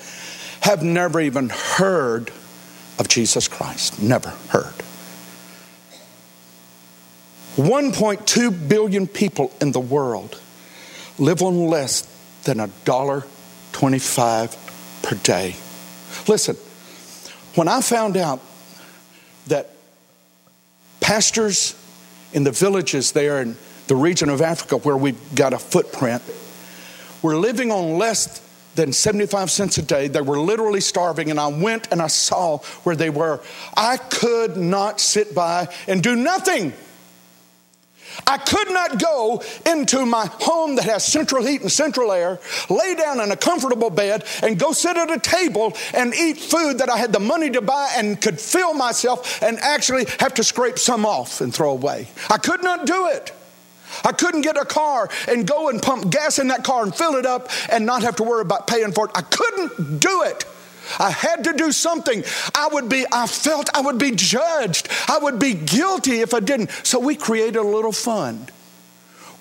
have never even heard of Jesus Christ. Never heard. 1.2 billion people in the world live on less than a dollar 25 per day. Listen, when I found out that pastors in the villages there in the region of Africa where we've got a footprint were living on less than 75 cents a day. They were literally starving, and I went and I saw where they were. I could not sit by and do nothing. I could not go into my home that has central heat and central air, lay down in a comfortable bed, and go sit at a table and eat food that I had the money to buy and could fill myself and actually have to scrape some off and throw away. I could not do it. I couldn't get a car and go and pump gas in that car and fill it up and not have to worry about paying for it. I couldn't do it. I had to do something. I would be, I felt I would be judged. I would be guilty if I didn't. So we created a little fund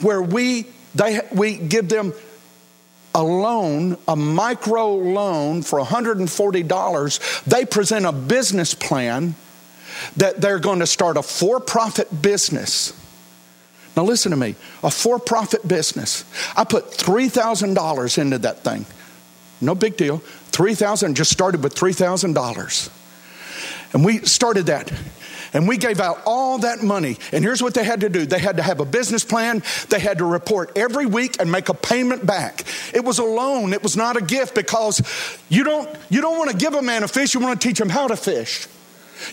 where we, they, we give them a loan, a micro loan for $140. They present a business plan that they're going to start a for profit business. Now, listen to me a for profit business. I put $3,000 into that thing. No big deal. 3000 just started with $3,000. And we started that. And we gave out all that money. And here's what they had to do they had to have a business plan, they had to report every week and make a payment back. It was a loan, it was not a gift because you don't, you don't want to give a man a fish, you want to teach him how to fish.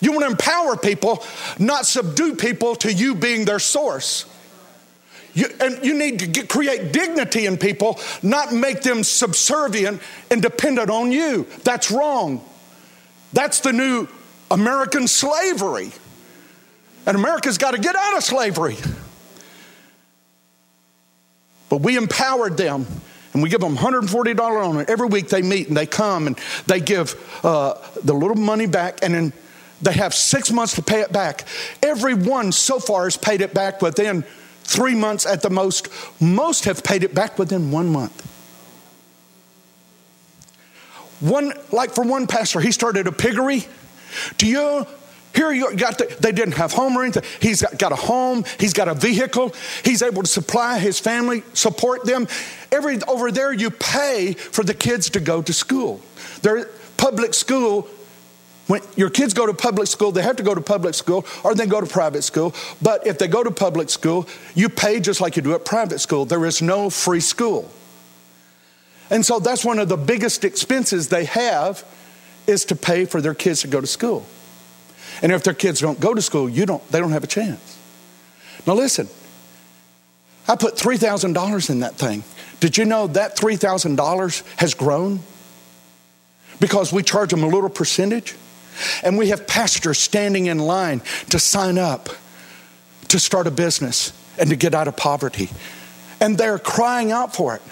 You want to empower people, not subdue people to you being their source. You, and you need to get, create dignity in people, not make them subservient and dependent on you. That's wrong. That's the new American slavery. And America's got to get out of slavery. But we empowered them and we give them $140 on it. Every week they meet and they come and they give uh, the little money back and then they have six months to pay it back. Every one so far has paid it back within three months at the most. Most have paid it back within one month. One, like for one pastor, he started a piggery. Do you here you got the, they didn't have home or anything. He's got, got, a home. He's got a vehicle. He's able to supply his family, support them. Every over there, you pay for the kids to go to school. Their public school when your kids go to public school, they have to go to public school or they go to private school. But if they go to public school, you pay just like you do at private school. There is no free school. And so that's one of the biggest expenses they have is to pay for their kids to go to school. And if their kids don't go to school, you don't, they don't have a chance. Now listen, I put $3,000 in that thing. Did you know that $3,000 has grown? Because we charge them a little percentage. And we have pastors standing in line to sign up to start a business and to get out of poverty. And they're crying out for it.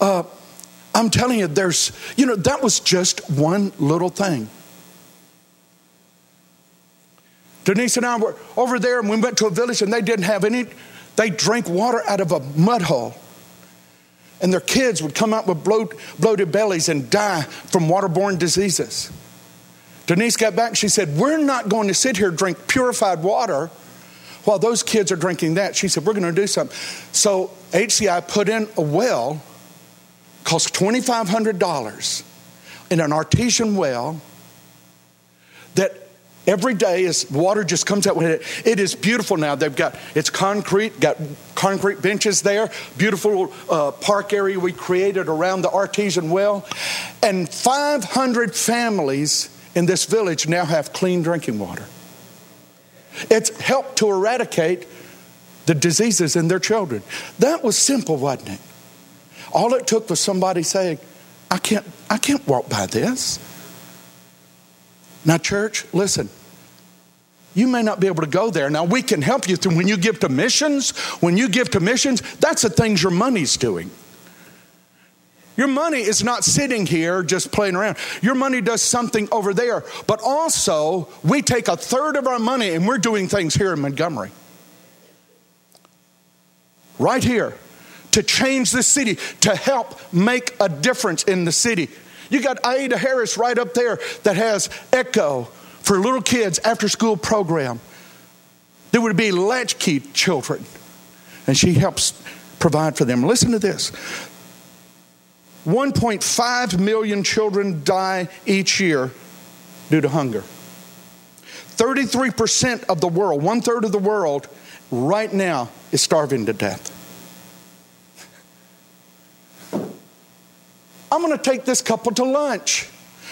Uh, I'm telling you, there's, you know, that was just one little thing. Denise and I were over there and we went to a village and they didn't have any, they drank water out of a mud hole. And their kids would come out with bloated bellies and die from waterborne diseases. Denise got back, she said, We're not going to sit here drink purified water while those kids are drinking that. She said, We're going to do something. So HCI put in a well, cost $2,500 in an artesian well that every day as water just comes out with it. It is beautiful now. They've got it's concrete got concrete benches there. Beautiful uh, park area we created around the artesian well. And 500 families in this village now have clean drinking water. It's helped to eradicate the diseases in their children. That was simple, wasn't it? All it took was somebody saying, I can't, I can't walk by this. Now, church, listen. You may not be able to go there. Now, we can help you through when you give to missions. When you give to missions, that's the things your money's doing. Your money is not sitting here just playing around. Your money does something over there. But also, we take a third of our money and we're doing things here in Montgomery. Right here to change the city, to help make a difference in the city. You got Aida Harris right up there that has Echo for little kids after school program. There would be latchkey children, and she helps provide for them. Listen to this 1.5 million children die each year due to hunger. 33% of the world, one third of the world, right now is starving to death. I'm to take this couple to lunch.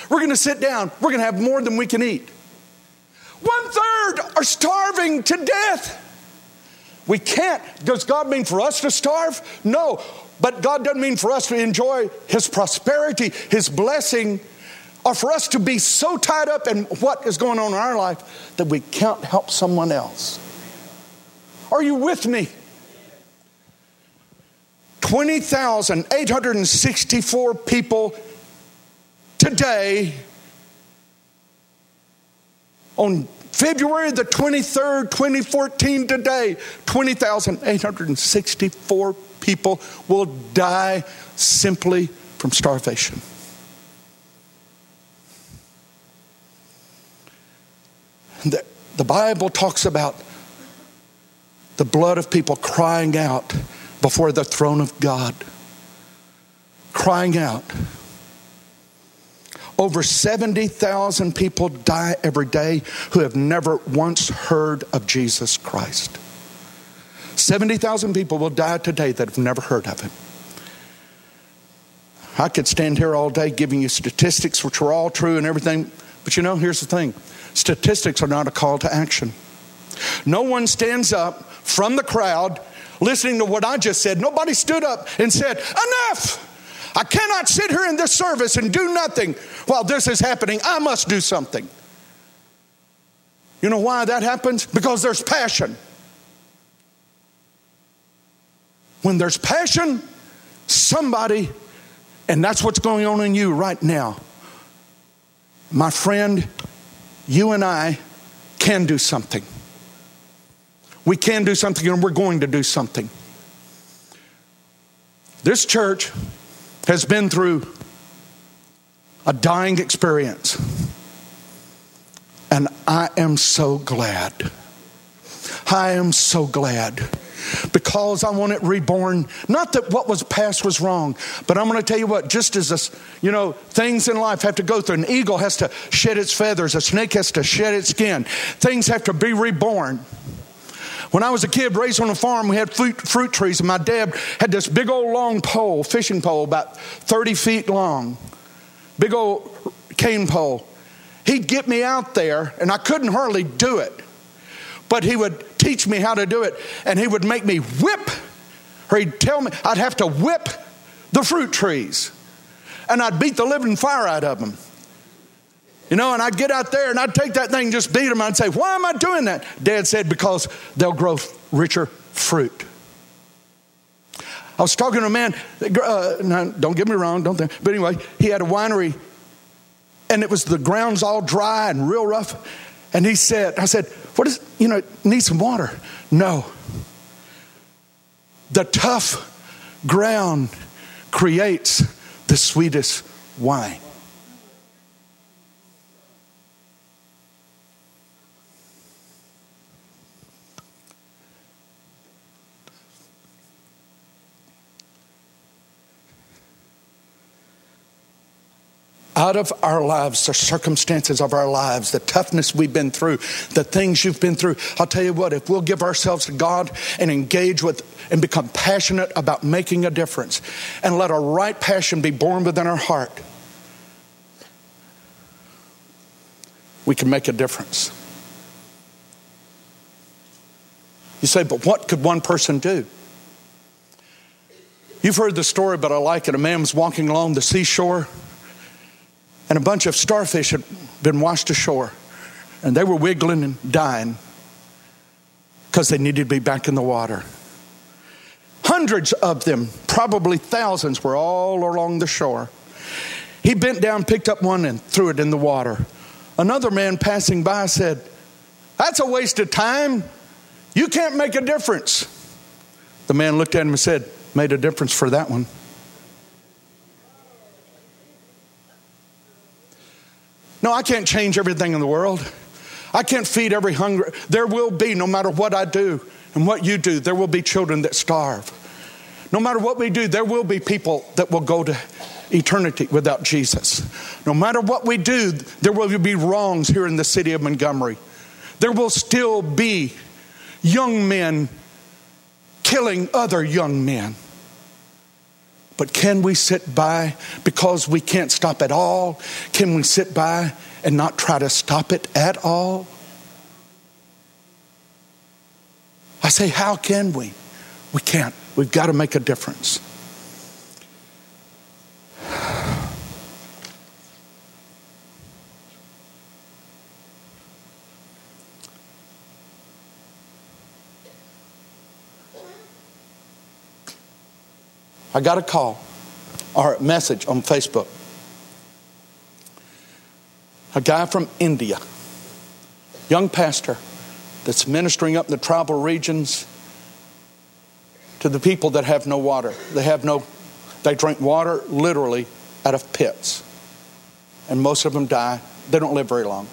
We're to sit down. We're to have more than we can eat. One third are starving to death. We can't. Does God mean for us to starve? No. But God doesn't mean for us to enjoy His prosperity, His blessing, or for us to be so tied up in what is going on in our life that we can't help someone else. Are you with me? 20,864 people today on February the 23rd, 2014, today, 20,864 people will die simply from starvation. The, the Bible talks about the blood of people crying out before the throne of God. Crying out. Over 70,000 people die every day who have never once heard of Jesus Christ. 70,000 people will die today that have never heard of him. I could stand here all day giving you statistics, which are all true and everything, but you know, here's the thing statistics are not a call to action. No one stands up from the crowd listening to what I just said. Nobody stood up and said, Enough! I cannot sit here in this service and do nothing while this is happening. I must do something. You know why that happens? Because there's passion. When there's passion, somebody, and that's what's going on in you right now. My friend, you and I can do something. We can do something, and we're going to do something. This church has been through a dying experience. And I am so glad. I am so glad because I want it reborn. Not that what was past was wrong, but I'm going to tell you what, just as this, you know, things in life have to go through. An eagle has to shed its feathers, a snake has to shed its skin. Things have to be reborn. When I was a kid raised on a farm, we had fruit, fruit trees, and my dad had this big old long pole, fishing pole, about 30 feet long, big old cane pole. He'd get me out there, and I couldn't hardly do it. But he would teach me how to do it, and he would make me whip, or he'd tell me I'd have to whip the fruit trees, and I'd beat the living fire out of them. You know, and I'd get out there and I'd take that thing, just beat them. I'd say, Why am I doing that? Dad said, Because they'll grow richer fruit. I was talking to a man, uh, don't get me wrong, don't think, but anyway, he had a winery and it was the ground's all dry and real rough. And he said, I said, What is, you know, need some water? No. The tough ground creates the sweetest wine. Out of our lives, the circumstances of our lives, the toughness we've been through, the things you've been through. I'll tell you what, if we'll give ourselves to God and engage with and become passionate about making a difference and let a right passion be born within our heart, we can make a difference. You say, but what could one person do? You've heard the story, but I like it. A man was walking along the seashore and a bunch of starfish had been washed ashore, and they were wiggling and dying because they needed to be back in the water. Hundreds of them, probably thousands, were all along the shore. He bent down, picked up one, and threw it in the water. Another man passing by said, That's a waste of time. You can't make a difference. The man looked at him and said, Made a difference for that one. No, I can't change everything in the world. I can't feed every hunger. There will be, no matter what I do and what you do, there will be children that starve. No matter what we do, there will be people that will go to eternity without Jesus. No matter what we do, there will be wrongs here in the city of Montgomery. There will still be young men killing other young men. But can we sit by because we can't stop at all? Can we sit by and not try to stop it at all? I say, how can we? We can't. We've got to make a difference. I got a call or a message on Facebook. A guy from India, young pastor that's ministering up in the tribal regions to the people that have no water. They have no, they drink water literally out of pits. And most of them die. They don't live very long.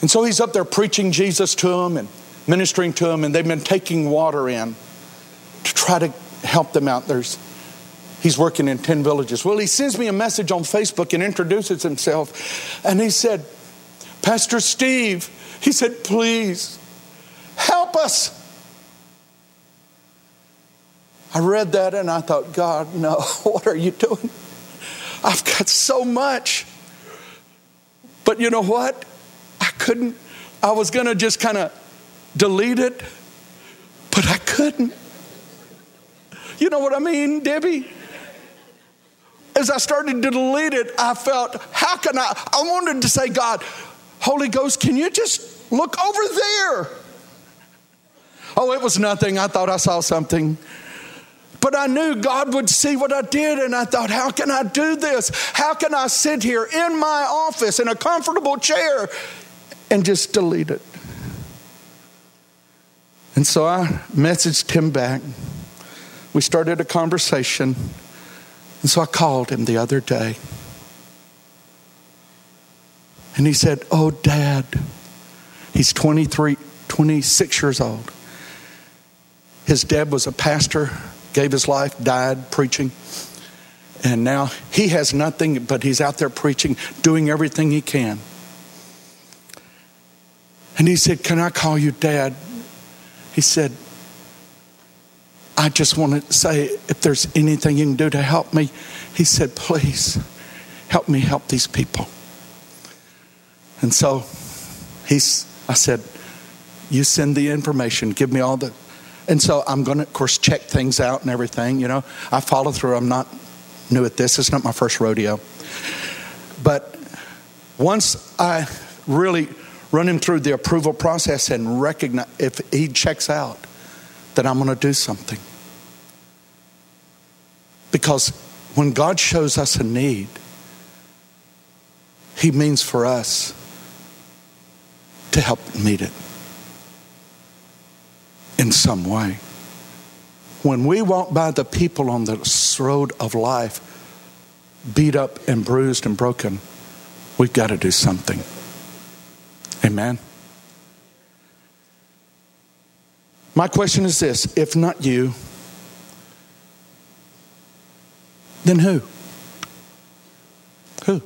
And so he's up there preaching Jesus to them and ministering to them, and they've been taking water in to try to help them out. There's he's working in 10 villages. Well, he sends me a message on Facebook and introduces himself. And he said, Pastor Steve, he said, please help us. I read that and I thought, God, no, what are you doing? I've got so much. But you know what? I couldn't, I was going to just kind of delete it, but I couldn't. You know what I mean, Debbie? As I started to delete it, I felt, how can I? I wanted to say, God, Holy Ghost, can you just look over there? Oh, it was nothing. I thought I saw something. But I knew God would see what I did, and I thought, how can I do this? How can I sit here in my office in a comfortable chair and just delete it? And so I messaged him back. We started a conversation. And so I called him the other day. And he said, Oh, Dad. He's 23, 26 years old. His dad was a pastor, gave his life, died preaching. And now he has nothing, but he's out there preaching, doing everything he can. And he said, Can I call you dad? He said, I just want to say if there's anything you can do to help me. He said, Please help me help these people. And so he's, I said, You send the information, give me all the. And so I'm going to, of course, check things out and everything. You know, I follow through. I'm not new at this, it's not my first rodeo. But once I really run him through the approval process and recognize if he checks out, that I'm going to do something. Because when God shows us a need, He means for us to help meet it in some way. When we walk by the people on the road of life, beat up and bruised and broken, we've got to do something. Amen. My question is this if not you, then who? Who?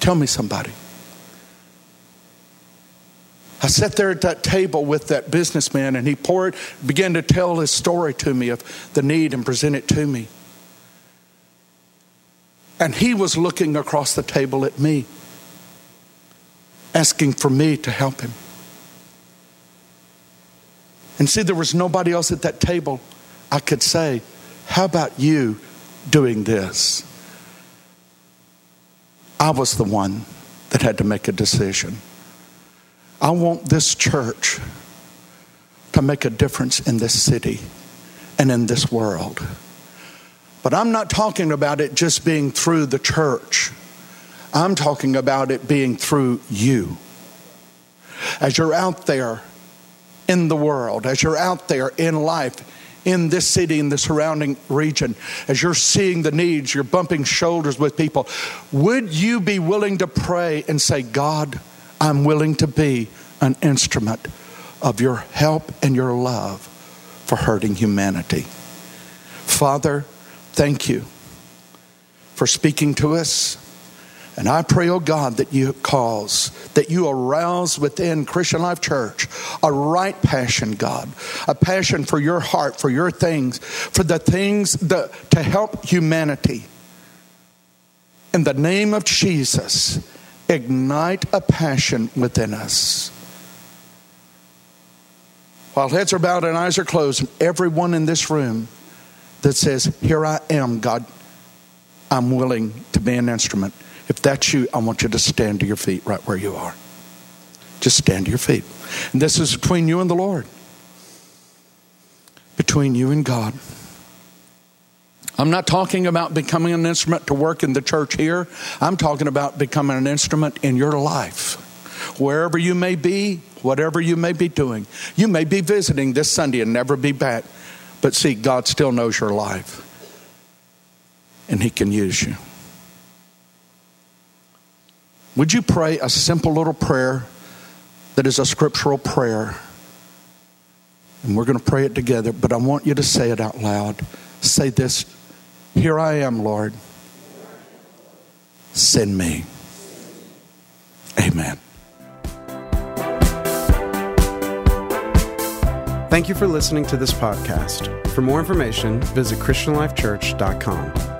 Tell me somebody. I sat there at that table with that businessman and he poured, began to tell his story to me of the need and present it to me. And he was looking across the table at me, asking for me to help him. And see, there was nobody else at that table I could say, How about you doing this? I was the one that had to make a decision. I want this church to make a difference in this city and in this world. But I'm not talking about it just being through the church. I'm talking about it being through you. As you're out there in the world, as you're out there in life, in this city, in the surrounding region, as you're seeing the needs, you're bumping shoulders with people, would you be willing to pray and say, God, I'm willing to be an instrument of your help and your love for hurting humanity? Father, thank you for speaking to us. And I pray, oh God, that you cause, that you arouse within Christian Life Church a right passion, God, a passion for your heart, for your things, for the things that, to help humanity. In the name of Jesus, ignite a passion within us. while heads are bowed and eyes are closed, everyone in this room that says, Here I am, God, I'm willing to be an instrument. If that's you, I want you to stand to your feet right where you are. Just stand to your feet. And this is between you and the Lord, between you and God. I'm not talking about becoming an instrument to work in the church here. I'm talking about becoming an instrument in your life. Wherever you may be, whatever you may be doing. You may be visiting this Sunday and never be back. But see, God still knows your life. And He can use you. Would you pray a simple little prayer that is a scriptural prayer? And we're going to pray it together, but I want you to say it out loud. Say this Here I am, Lord. Send me. Amen. Thank you for listening to this podcast. For more information, visit ChristianLifeChurch.com.